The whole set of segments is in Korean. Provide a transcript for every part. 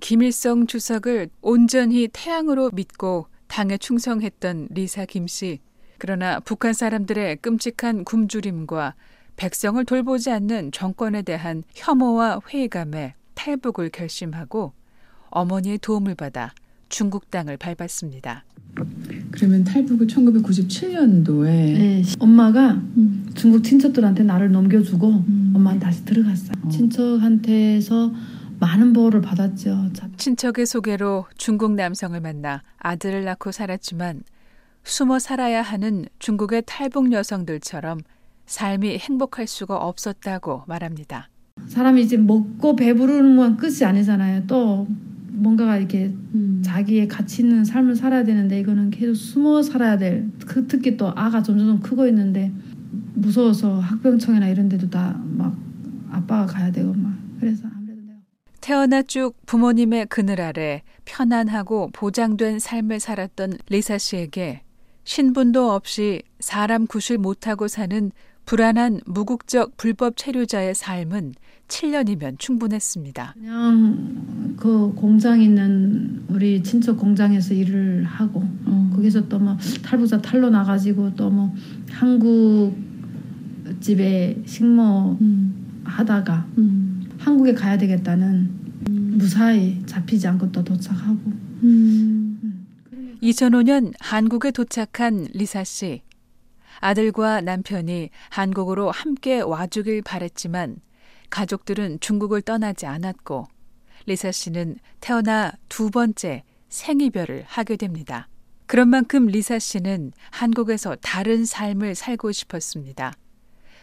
김일성 주석을 온전히 태양으로 믿고 당에 충성했던 리사 김 씨. 그러나 북한 사람들의 끔찍한 굶주림과 백성을 돌보지 않는 정권에 대한 혐오와 회의감에 탈북을 결심하고 어머니의 도움을 받아 중국 땅을 밟았습니다. 그러면 탈북을 1997년도에 네, 엄마가 음. 중국 친척들한테 나를 넘겨주고 음. 엄마는 다시 들어갔어요. 어. 친척한테서 많은 보호를 받았죠. 친척의 소개로 중국 남성을 만나 아들을 낳고 살았지만 숨어 살아야 하는 중국의 탈북 여성들처럼 삶이 행복할 수가 없었다고 말합니다. 사람이 이제 먹고 배부르는 건 끝이 아니잖아요. 또 뭔가가 이렇게 음. 자기의 가치 있는 삶을 살아야 되는데 이거는 계속 숨어 살아야 될. 그 특히 또 아가 점점 크고 있는데 무서워서 학병청이나 이런 데도 다 막 아빠가 가야 되고 막 그래서 태어나 쭉 부모님의 그늘 아래 편안하고 보장된 삶을 살았던 리사 씨에게 신분도 없이 사람 구실 못하고 사는 불안한 무국적 불법 체류자의 삶은 7년이면 충분했습니다. 그냥 그 공장 있는 우리 친척 공장에서 일을 하고 어. 거기서 또 뭐 탈북자 탈로 나가지고 또 뭐 한국 집에 식모 음. 하다가 음. 한국에 가야 되겠다는 음. 무사히 잡히지 않고 또 도착하고. 2005년 음. 한국에 도착한 리사 씨. 아들과 남편이 한국으로 함께 와주길 바랬지만 가족들은 중국을 떠나지 않았고 리사 씨는 태어나 두 번째 생이별을 하게 됩니다. 그런 만큼 리사 씨는 한국에서 다른 삶을 살고 싶었습니다.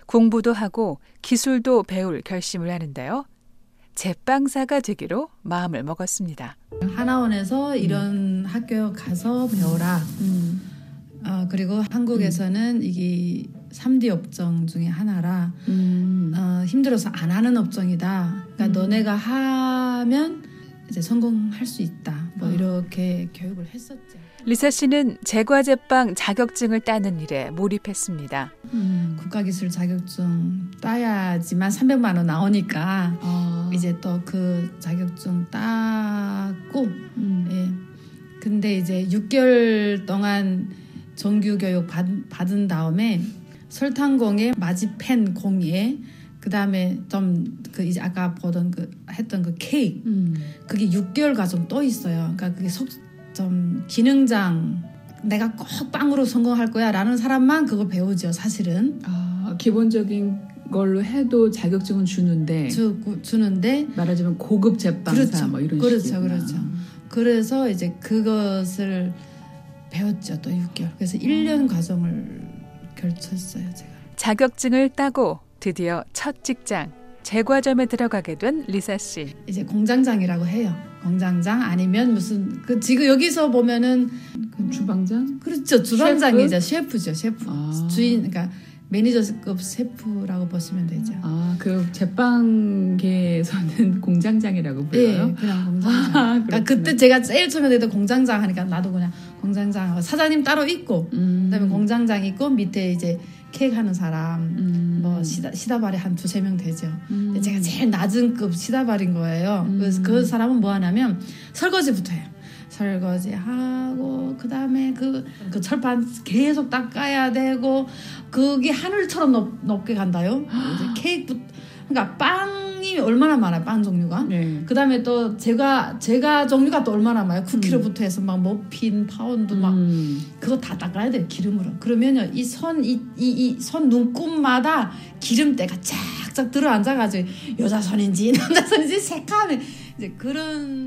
공부도 하고 기술도 배울 결심을 하는데요. 제빵사가 되기로 마음을 먹었습니다. 하나원에서 이런 음. 학교 가서 배워라. 음. 어, 그리고 한국에서는 음. 이게 3D 업종 중에 하나라 음. 어, 힘들어서 안 하는 업종이다. 그러니까 음. 너네가 하면 이제 성공할 수 있다. 뭐 어. 이렇게 교육을 했었죠. 리사 씨는 제과 제빵 자격증을 따는 일에 몰입했습니다. 음, 국가기술 자격증 따야지만 300만 원 나오니까 어. 이제 또 그 자격증 따고 음. 예. 근데 이제 6개월 동안 정규 교육 받, 받은 다음에 설탕공예, 마지펜 공예, 그 다음에 좀 그 이제 아까 보던 그 했던 그 케이크, 음. 그게 6개월 과정 또 있어요. 그러니까 그게 속 좀 기능장 내가 꼭 빵으로 성공할 거야라는 사람만 그걸 배우죠. 사실은. 아 기본적인 걸로 해도 자격증은 주는데 주, 주는데 말하자면 고급 제빵사 그렇죠. 뭐 이런 그렇죠, 식이구나. 그렇죠. 그래서 이제 그것을 배웠죠. 또 6개월. 그래서 1년 과정을 결쳤어요, 제가. 자격증을 따고 드디어 첫 직장 제과점에 들어가게 된 리사 씨. 이제 공장장이라고 해요. 공장장 아니면 무슨 그 지금 여기서 보면은 그 주방장? 그렇죠. 주방장이죠. 셰프? 죠 셰프. 아. 주인 그러니까 매니저급 셰프라고 보시면 되죠. 아, 그 제빵계에서는 공장장이라고 불러요? 네, 그냥 공장장. 아, 그러니까 그때 제가 제일 처음에 내도 공장장 하니까 나도 그냥 공장장 사장님 따로 있고 음. 그다음에 공장장 있고 밑에 이제 케이크 하는 사람 음. 뭐 시다 시다발이 한 두세 명 되죠. 음. 제가 제일 낮은 급 시다발인 거예요. 그래서 그 음. 사람은 뭐 하냐면 설거지부터 해요. 설거지하고 그다음에 그, 그 철판 계속 닦아야 되고 그게 하늘처럼 높, 높게 간다요. 케이크 그러니까 빵이 얼마나 많아요 빵 종류가 네. 그다음에 또 제가 제가 종류가 또 얼마나 많아요 쿠키로부터 해서 막 머핀 파운드 막 음. 그거 다 닦아야 돼요 기름으로 그러면요 이선이이이선 눈곱마다 기름때가 쫙쫙 들어 앉아 가지고 여자 손인지 남자 손인지 새까매 이제 그런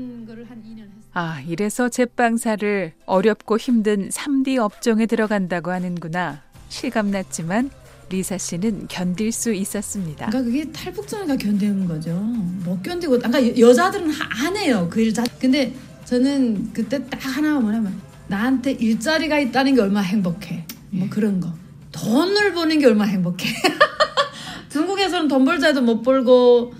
거를 한 2년 아, 이래서 제빵사를 어렵고 힘든 3D 업종에 들어간다고 하는구나. 실감났지만 리사 씨는 견딜 수 있었습니다. 그러니까 그게 탈북자가 견디는 거죠. 못 견디고, 그러니까 여자들은 안 해요. 그 일 자. 근데 저는 그때 딱 하나가 뭐냐면 나한테 일자리가 있다는 게 얼마나 행복해. 뭐 예. 그런 거. 돈을 버는 게 얼마나 행복해. 중국에서는 돈 벌자 해도 못 벌고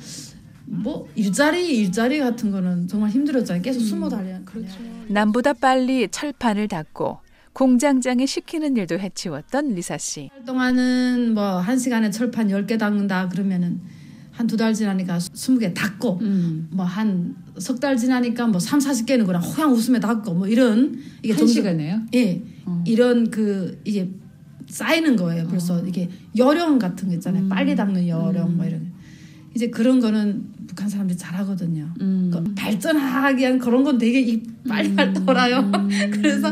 뭐 일자리 일자리 같은 거는 정말 힘들었잖아요. 계속 숨어 달려. 음, 그렇죠. 남보다 빨리 철판을 닫고 공장장에 시키는 일도 해치웠던 리사 씨. 동안은 뭐 한 시간에 철판 10개 닦는다 그러면은 한 두 달 지나니까 스무 개 닫고 음. 뭐한 석 달 지나니까 뭐 삼, 사십 개는 그냥 호양 웃음에 닫고 뭐 이런 이게 한 시간에요? 예. 어. 이런 그 이게 쌓이는 거예요. 벌써 이게 여령 같은 거 있잖아요. 음. 빨리 닦는 여령 뭐 이런 거. 이제 그런 거는 북한 사람들이 잘하거든요. 음. 그 발전하기 위한 그런 건 되게 이 빨리 빨리 돌아요. 그래서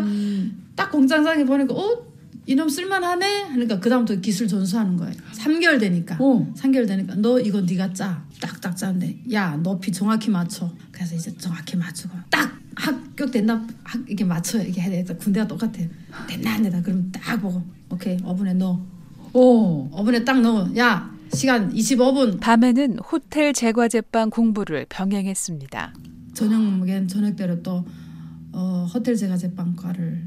딱 공장장에 보니까 어 이놈 쓸만하네 하니까 그 다음부터 기술 전수하는 거예요. 3개월 되니까. 오. 3개월 되니까 너 이거 네가 짜. 딱딱 짜는데 야 높이 정확히 맞춰. 그래서 이제 정확히 맞추고 딱 합격됐나 학 이게 맞춰 이게 해야 돼. 군대가 똑같아요. 됐나 안 됐나 그럼 딱 보고 오케이 오븐에 넣어. 오. 오븐에 딱 넣어. 야 시간 25분. 밤에는 호텔 제과제빵 공부를 병행했습니다. 저녁엔 저녁대로 또 어, 호텔 제과제빵과를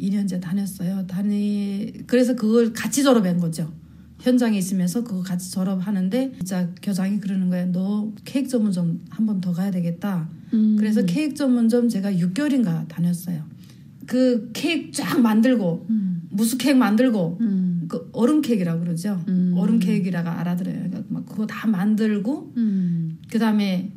2년째 다녔어요. 다니 그래서 그걸 같이 졸업한 거죠. 현장에 있으면서 그거 같이 졸업하는데 진짜 교장이 그러는 거예요. 너 케이크 전문점 한 번 더 가야 되겠다. 음. 그래서 케이크 전문점 제가 6개월인가 다녔어요. 그 케이크 쫙 만들고 음. 무스 케이크 만들고 음. 그 얼음 케이크라고 그러죠. 음. 얼음 케이크라고 알아들어요. 그러니까 막 그거 다 만들고 음. 그 다음에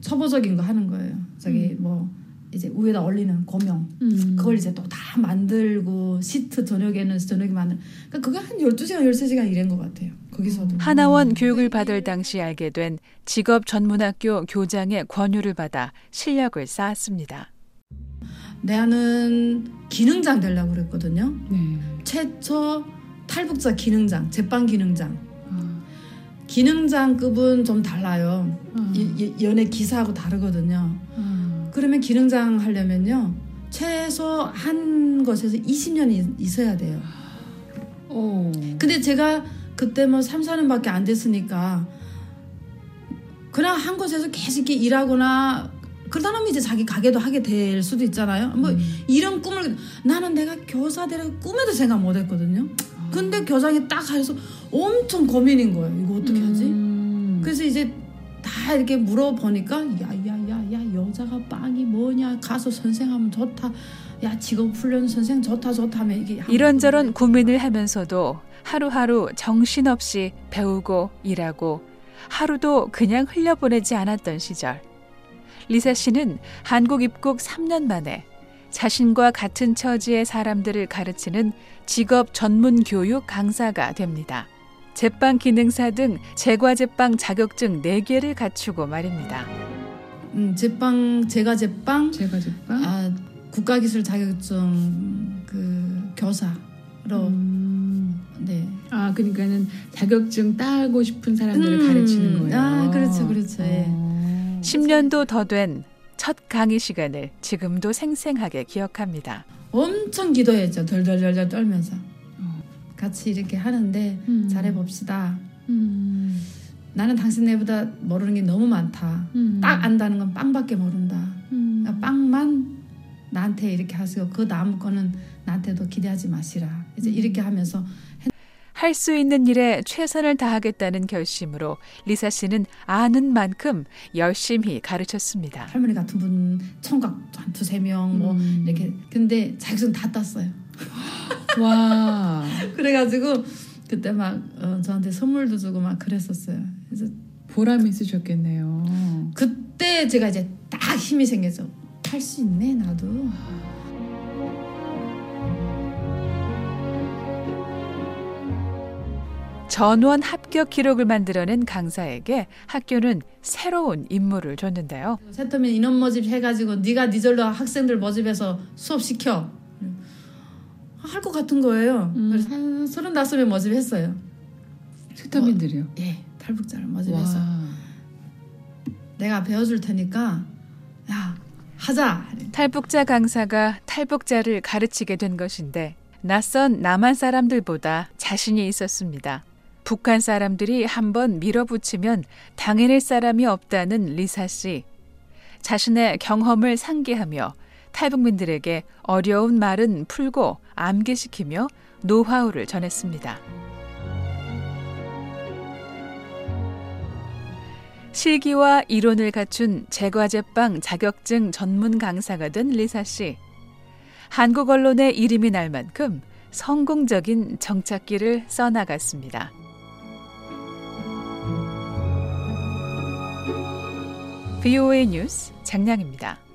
초보적인 거 하는 거예요. 저기 뭐 이제 위에다 올리는 고명 음. 그걸 이제 또 다 만들고 시트 저녁에는 저녁에 만들. 그러니까 그게 한 12시간 13시간 일한 것 같아요. 거기서도. 하나원 교육을 받을 당시 알게 된 직업 전문학교 교장의 권유를 받아 실력을 쌓았습니다. 내는 기능장 되려고 그랬거든요. 네. 최초 탈북자 기능장, 제빵 기능장. 아. 기능장급은 좀 달라요. 아. 이- 이- 연예 기사하고 다르거든요. 아. 그러면 기능장 하려면요. 최소 한 곳에서 20년이 있어야 돼요. 오. 근데 제가 그때 뭐 3, 4년밖에 안 됐으니까 그냥 한 곳에서 계속 이렇게 일하거나 그러다 보면 이제 자기 가게도 하게 될 수도 있잖아요. 뭐 이런 꿈을 나는 내가 교사 되라고 꿈에도 생각 못 했거든요. 근데 교장이 딱 해서 엄청 고민인 거예요. 이거 어떻게 하지? 음. 그래서 이제 다 이렇게 물어보니까 야야야야 여자가 빵이 뭐냐 가서 선생하면 좋다. 야 직업 훈련 선생 좋다 좋다 하면 이게 이런저런 고민을 하면서도 하루하루 정신없이 배우고 일하고 하루도 그냥 흘려보내지 않았던 시절. 리사 씨는 한국 입국 3년 만에 자신과 같은 처지의 사람들을 가르치는 직업 전문 교육 강사가 됩니다. 제빵 기능사 등 제과 제빵 자격증 4개를 갖추고 말입니다. 음, 제빵 제가 제빵 제가 제빵. 아, 국가기술 자격증 그 교사로 음. 네. 아 그러니까는 자격증 따고 싶은 사람들을 음. 가르치는 거예요. 아, 그렇죠, 그렇죠. 예. 어. 10년도 더 된 첫 강의 시간을 지금도 생생하게 기억합니다. 엄청 기도했죠. 덜덜덜덜 떨면서 어. 같이 이렇게 하는데 음. 잘해 봅시다. 음. 나는 당신네보다 모르는 게 너무 많다. 음. 딱 안다는 건 빵밖에 모른다. 음. 그러니까 빵만 나한테 이렇게 하시고 그 다음 거는 나한테도 기대하지 마시라. 이제 이렇게 하면서 할 수 있는 일에 최선을 다하겠다는 결심으로 리사 씨는 아는 만큼 열심히 가르쳤습니다. 할머니 같은 분 총각 한 두세 명뭐 음. 이렇게 근데 자격증 다 땄어요. 와. 그래가지고 그때 막 어, 저한테 선물도 주고 막 그랬었어요. 그래서 보람 있으셨겠네요. 그때 제가 이제 딱 힘이 생겨서 할 수 있네 나도. 전원 합격 기록을 만들어낸 강사에게 학교는 새로운 임무를 줬는데요. 세터면 인원 모집 해가지고 네가 니절로 학생들 모집해서 수업 시켜. 할 것 같은 거예요. 음. 그래서 한 서른다섯 명 모집했어요. 스타민들이요. 예, 탈북자를 모집해서 와. 내가 배워줄 테니까 야 하자. 탈북자 강사가 탈북자를 가르치게 된 것인데 낯선 남한 사람들보다 자신이 있었습니다. 북한 사람들이 한번 밀어붙이면 당해낼 사람이 없다는 리사 씨. 자신의 경험을 상기하며 탈북민들에게 어려운 말은 풀고 암기시키며 노하우를 전했습니다. 실기와 이론을 갖춘 제과제빵 자격증 전문 강사가 된 리사 씨. 한국 언론의 이름이 날 만큼 성공적인 정착기를 써나갔습니다. VOA 뉴스 장량입니다.